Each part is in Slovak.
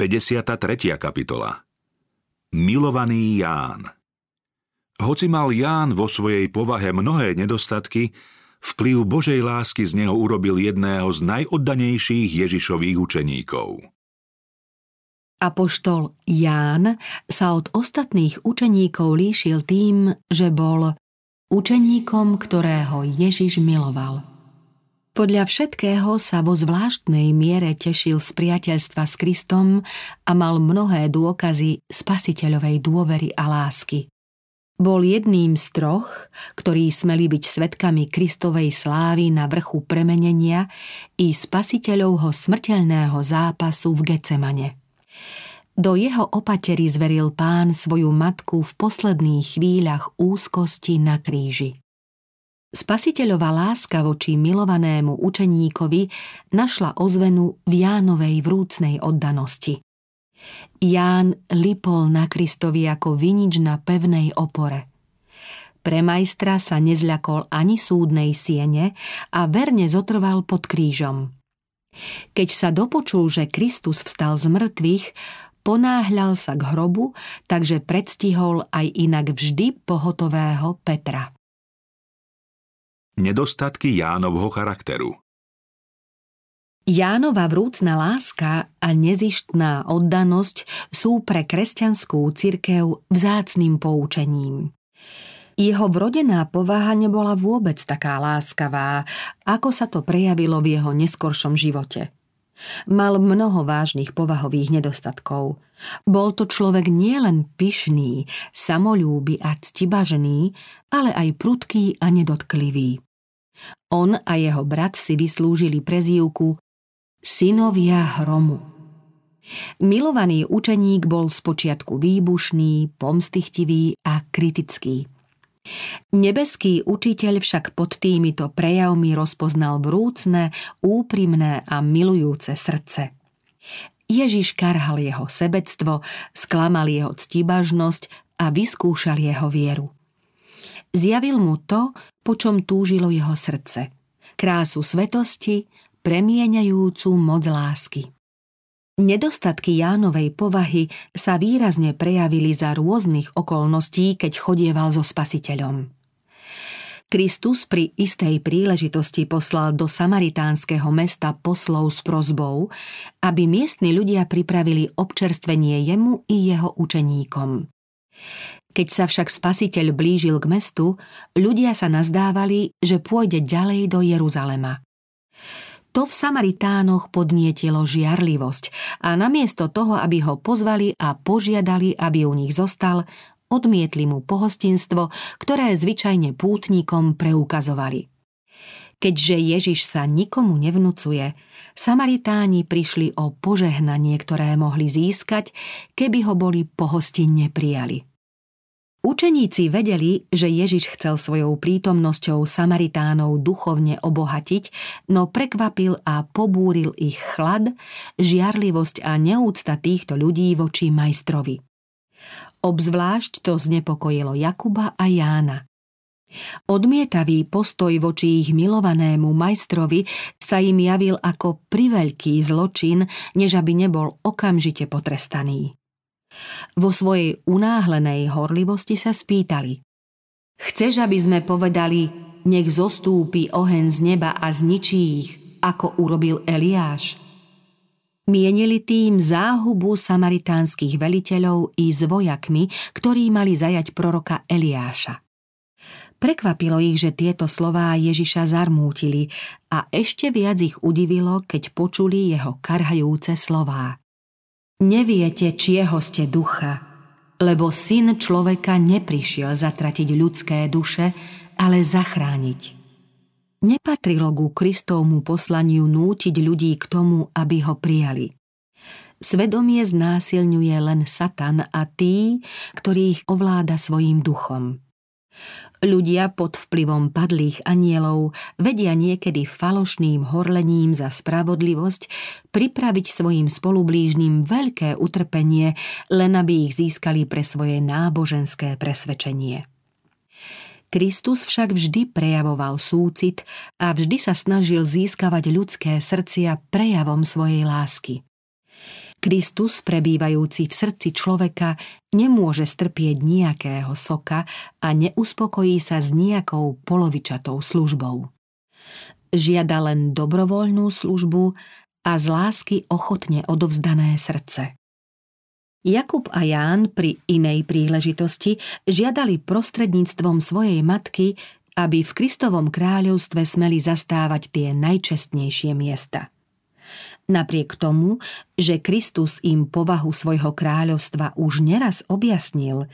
53. kapitola Milovaný Ján Hoci mal Ján vo svojej povahe mnohé nedostatky, vplyv Božej lásky z neho urobil jedného z najoddanejších Ježišových učeníkov. Apoštol Ján sa od ostatných učeníkov líšil tým, že bol učeníkom, ktorého Ježiš miloval. Podľa všetkého sa vo zvláštnej miere tešil z priateľstva s Kristom a mal mnohé dôkazy spasiteľovej dôvery a lásky. Bol jedným z troch, ktorí smeli byť svetkami Kristovej slávy na vrchu premenenia i spasiteľovho smrteľného zápasu v Gecemane. Do jeho opatery zveril pán svoju matku v posledných chvíľach úzkosti na kríži. Spasiteľová láska voči milovanému učeníkovi našla ozvenu v Jánovej vrúcnej oddanosti. Ján lipol na Kristovi ako vinič na pevnej opore. Pre majstra sa nezľakol ani súdnej siene a verne zotrval pod krížom. Keď sa dopočul, že Kristus vstal z mŕtvych, ponáhľal sa k hrobu, takže predstihol aj inak vždy pohotového Petra nedostatky Jánovho charakteru. Jánova vrúcna láska a nezištná oddanosť sú pre kresťanskú cirkev vzácným poučením. Jeho vrodená povaha nebola vôbec taká láskavá, ako sa to prejavilo v jeho neskoršom živote. Mal mnoho vážnych povahových nedostatkov. Bol to človek nielen pyšný, samolúby a ctibažený, ale aj prudký a nedotklivý. On a jeho brat si vyslúžili prezývku synovia hromu. Milovaný učeník bol spočiatku výbušný, pomstichtivý a kritický. Nebeský učiteľ však pod týmito prejavmi rozpoznal vrúcne, úprimné a milujúce srdce. Ježiš karhal jeho sebectvo, sklamal jeho ctibažnosť a vyskúšal jeho vieru. Zjavil mu to, po čom túžilo jeho srdce. Krásu svetosti, premieňajúcu moc lásky. Nedostatky Jánovej povahy sa výrazne prejavili za rôznych okolností, keď chodieval so spasiteľom. Kristus pri istej príležitosti poslal do samaritánskeho mesta poslov s prozbou, aby miestni ľudia pripravili občerstvenie jemu i jeho učeníkom. Keď sa však spasiteľ blížil k mestu, ľudia sa nazdávali, že pôjde ďalej do Jeruzalema. To v Samaritánoch podnietilo žiarlivosť a namiesto toho, aby ho pozvali a požiadali, aby u nich zostal, odmietli mu pohostinstvo, ktoré zvyčajne pútnikom preukazovali. Keďže Ježiš sa nikomu nevnúcuje, Samaritáni prišli o požehnanie, ktoré mohli získať, keby ho boli pohostinne prijali. Učeníci vedeli, že Ježiš chcel svojou prítomnosťou Samaritánov duchovne obohatiť, no prekvapil a pobúril ich chlad, žiarlivosť a neúcta týchto ľudí voči majstrovi. Obzvlášť to znepokojilo Jakuba a Jána. Odmietavý postoj voči ich milovanému majstrovi sa im javil ako priveľký zločin, než aby nebol okamžite potrestaný. Vo svojej unáhlenej horlivosti sa spýtali. Chceš, aby sme povedali, nech zostúpi oheň z neba a zničí ich, ako urobil Eliáš? Mienili tým záhubu samaritánskych veliteľov i s vojakmi, ktorí mali zajať proroka Eliáša. Prekvapilo ich, že tieto slová Ježiša zarmútili a ešte viac ich udivilo, keď počuli jeho karhajúce slová. Neviete, čieho ste ducha, lebo syn človeka neprišiel zatratiť ľudské duše, ale zachrániť. Nepatrilo ku Kristovmu poslaniu nútiť ľudí k tomu, aby ho prijali. Svedomie znásilňuje len Satan a tí, ktorých ovláda svojim duchom. Ľudia pod vplyvom padlých anielov vedia niekedy falošným horlením za spravodlivosť pripraviť svojim spolublížnym veľké utrpenie, len aby ich získali pre svoje náboženské presvedčenie. Kristus však vždy prejavoval súcit a vždy sa snažil získavať ľudské srdcia prejavom svojej lásky. Kristus, prebývajúci v srdci človeka, nemôže strpieť nejakého soka a neuspokojí sa s nejakou polovičatou službou. Žiada len dobrovoľnú službu a z lásky ochotne odovzdané srdce. Jakub a Ján pri inej príležitosti žiadali prostredníctvom svojej matky, aby v Kristovom kráľovstve smeli zastávať tie najčestnejšie miesta. Napriek tomu, že Kristus im povahu svojho kráľovstva už neraz objasnil,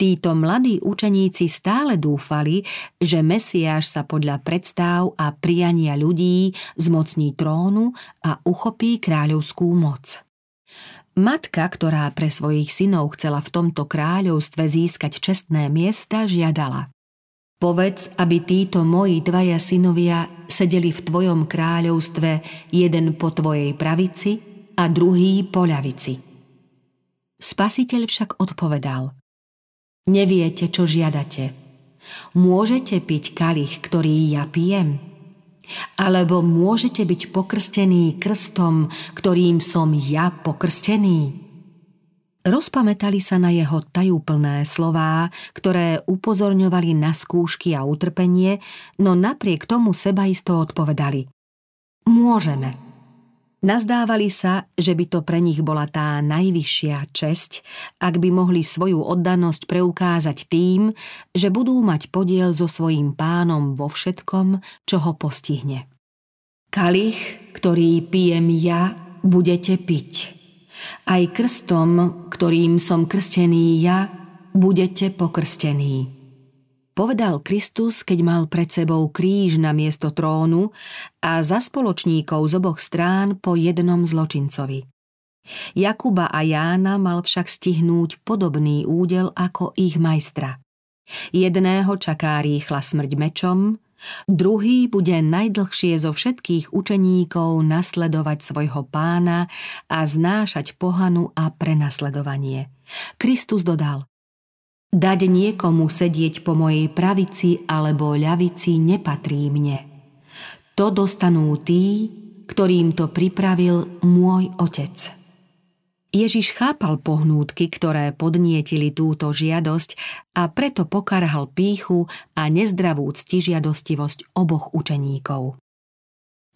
títo mladí učeníci stále dúfali, že Mesiáš sa podľa predstav a priania ľudí zmocní trónu a uchopí kráľovskú moc. Matka, ktorá pre svojich synov chcela v tomto kráľovstve získať čestné miesta, žiadala Povedz, aby títo moji dvaja synovia sedeli v tvojom kráľovstve jeden po tvojej pravici a druhý po ľavici. Spasiteľ však odpovedal Neviete, čo žiadate. Môžete piť kalich, ktorý ja pijem? Alebo môžete byť pokrstení krstom, ktorým som ja pokrstený? Rozpamätali sa na jeho tajúplné slová, ktoré upozorňovali na skúšky a utrpenie, no napriek tomu sebaisto odpovedali. Môžeme. Nazdávali sa, že by to pre nich bola tá najvyššia česť, ak by mohli svoju oddanosť preukázať tým, že budú mať podiel so svojím pánom vo všetkom, čo ho postihne. Kalich, ktorý pijem ja, budete piť. Aj krstom, ktorým som krstený ja, budete pokrstení povedal Kristus, keď mal pred sebou kríž na miesto trónu a za spoločníkov z oboch strán po jednom zločincovi. Jakuba a Jána mal však stihnúť podobný údel ako ich majstra. Jedného čaká rýchla smrť mečom, druhý bude najdlhšie zo všetkých učeníkov nasledovať svojho pána a znášať pohanu a prenasledovanie. Kristus dodal – Dať niekomu sedieť po mojej pravici alebo ľavici nepatrí mne. To dostanú tí, ktorým to pripravil môj otec. Ježiš chápal pohnútky, ktoré podnietili túto žiadosť a preto pokarhal píchu a nezdravú ctižiadostivosť oboch učeníkov.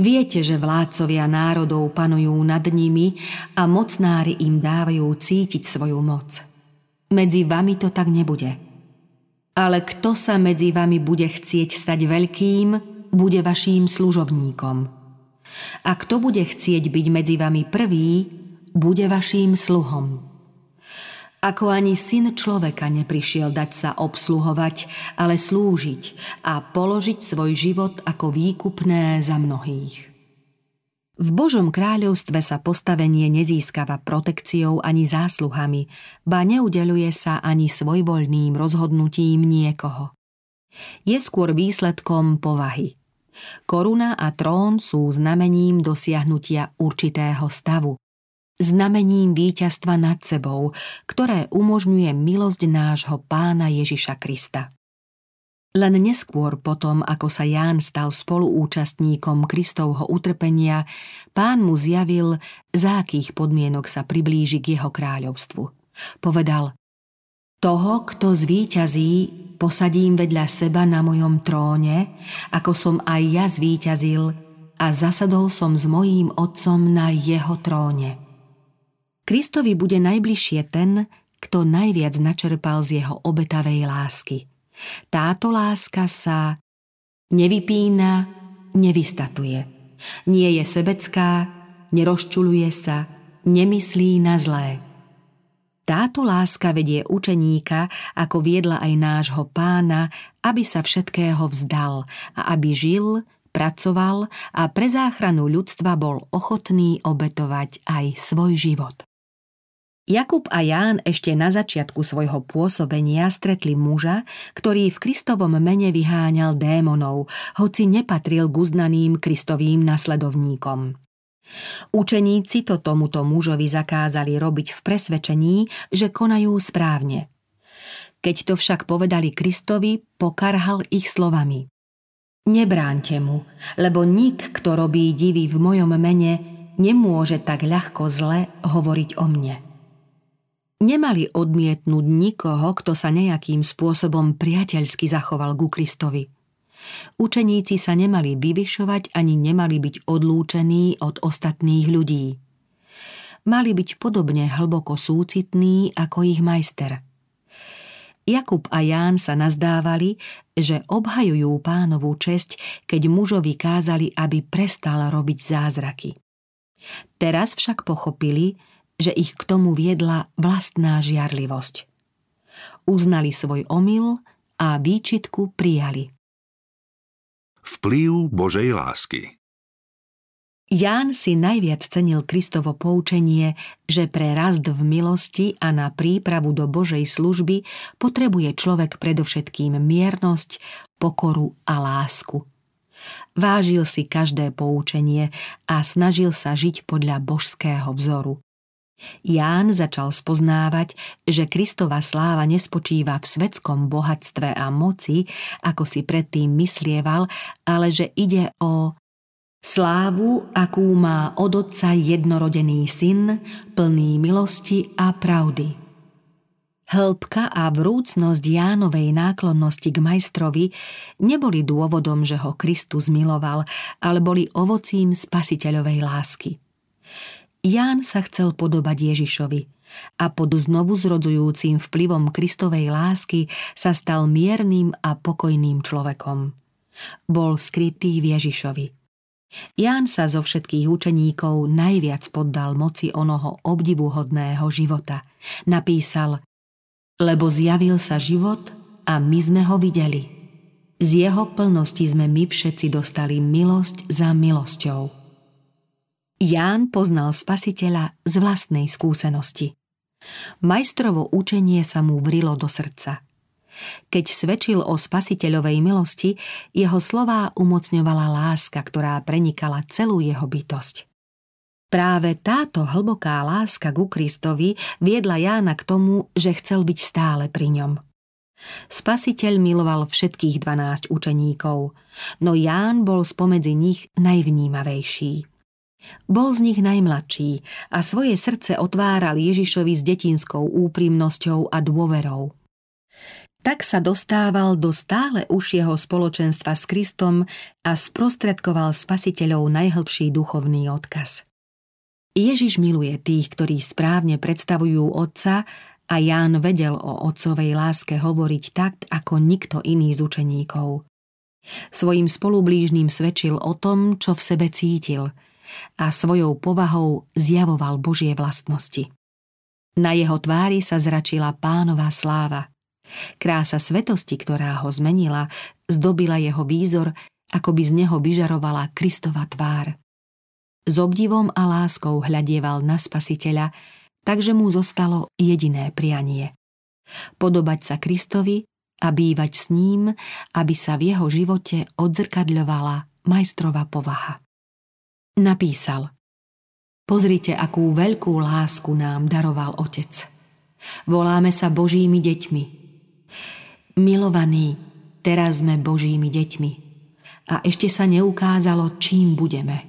Viete, že vládcovia národov panujú nad nimi a mocnári im dávajú cítiť svoju moc – medzi vami to tak nebude. Ale kto sa medzi vami bude chcieť stať veľkým, bude vaším služobníkom. A kto bude chcieť byť medzi vami prvý, bude vaším sluhom. Ako ani syn človeka neprišiel dať sa obsluhovať, ale slúžiť a položiť svoj život ako výkupné za mnohých. V Božom kráľovstve sa postavenie nezískava protekciou ani zásluhami, ba neudeluje sa ani svojvoľným rozhodnutím niekoho. Je skôr výsledkom povahy. Koruna a trón sú znamením dosiahnutia určitého stavu, znamením víťazstva nad sebou, ktoré umožňuje milosť nášho pána Ježiša Krista. Len neskôr potom, ako sa Ján stal spoluúčastníkom Kristovho utrpenia, pán mu zjavil, za akých podmienok sa priblíži k jeho kráľovstvu. Povedal, toho, kto zvíťazí, posadím vedľa seba na mojom tróne, ako som aj ja zvíťazil a zasadol som s mojím otcom na jeho tróne. Kristovi bude najbližšie ten, kto najviac načerpal z jeho obetavej lásky – táto láska sa nevypína, nevystatuje. Nie je sebecká, nerozčuluje sa, nemyslí na zlé. Táto láska vedie učeníka, ako viedla aj nášho pána, aby sa všetkého vzdal a aby žil, pracoval a pre záchranu ľudstva bol ochotný obetovať aj svoj život. Jakub a Ján ešte na začiatku svojho pôsobenia stretli muža, ktorý v Kristovom mene vyháňal démonov, hoci nepatril k uznaným Kristovým nasledovníkom. Učeníci to tomuto mužovi zakázali robiť v presvedčení, že konajú správne. Keď to však povedali Kristovi, pokarhal ich slovami. Nebránte mu, lebo nik, kto robí divy v mojom mene, nemôže tak ľahko zle hovoriť o mne. Nemali odmietnúť nikoho, kto sa nejakým spôsobom priateľsky zachoval ku Kristovi. Učeníci sa nemali vyvyšovať ani nemali byť odlúčení od ostatných ľudí. Mali byť podobne hlboko súcitní ako ich majster – Jakub a Ján sa nazdávali, že obhajujú pánovú česť, keď mužovi kázali, aby prestal robiť zázraky. Teraz však pochopili, že ich k tomu viedla vlastná žiarlivosť. Uznali svoj omyl a výčitku prijali. Vplyv Božej lásky Ján si najviac cenil Kristovo poučenie, že pre rast v milosti a na prípravu do Božej služby potrebuje človek predovšetkým miernosť, pokoru a lásku. Vážil si každé poučenie a snažil sa žiť podľa božského vzoru. Ján začal spoznávať, že Kristova sláva nespočíva v svetskom bohatstve a moci, ako si predtým myslieval, ale že ide o Slávu, akú má od Otca jednorodený syn, plný milosti a pravdy. Hĺbka a vrúcnosť Jánovej náklonnosti k majstrovi neboli dôvodom, že ho Kristus miloval, ale boli ovocím spasiteľovej lásky. Ján sa chcel podobať Ježišovi a pod znovu zrodzujúcim vplyvom Kristovej lásky sa stal miernym a pokojným človekom. Bol skrytý v Ježišovi – Ján sa zo všetkých učeníkov najviac poddal moci onoho obdivuhodného života. Napísal, lebo zjavil sa život a my sme ho videli. Z jeho plnosti sme my všetci dostali milosť za milosťou. Ján poznal spasiteľa z vlastnej skúsenosti. Majstrovo učenie sa mu vrilo do srdca – keď svedčil o spasiteľovej milosti, jeho slová umocňovala láska, ktorá prenikala celú jeho bytosť. Práve táto hlboká láska ku Kristovi viedla Jána k tomu, že chcel byť stále pri ňom. Spasiteľ miloval všetkých dvanásť učeníkov, no Ján bol spomedzi nich najvnímavejší. Bol z nich najmladší a svoje srdce otváral Ježišovi s detinskou úprimnosťou a dôverou. Tak sa dostával do stále užšieho spoločenstva s Kristom a sprostredkoval spasiteľov najhlbší duchovný odkaz. Ježiš miluje tých, ktorí správne predstavujú Otca a Ján vedel o otcovej láske hovoriť tak, ako nikto iný z učeníkov. Svojim spolublížnym svedčil o tom, čo v sebe cítil a svojou povahou zjavoval Božie vlastnosti. Na jeho tvári sa zračila pánová sláva – Krása svetosti, ktorá ho zmenila, zdobila jeho výzor, ako by z neho vyžarovala Kristova tvár. S obdivom a láskou hľadieval na spasiteľa, takže mu zostalo jediné prianie. Podobať sa Kristovi a bývať s ním, aby sa v jeho živote odzrkadľovala majstrova povaha. Napísal Pozrite, akú veľkú lásku nám daroval Otec. Voláme sa Božími deťmi – Milovaní, teraz sme Božími deťmi a ešte sa neukázalo, čím budeme.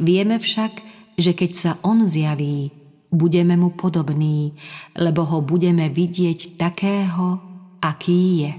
Vieme však, že keď sa On zjaví, budeme mu podobní, lebo ho budeme vidieť takého, aký je.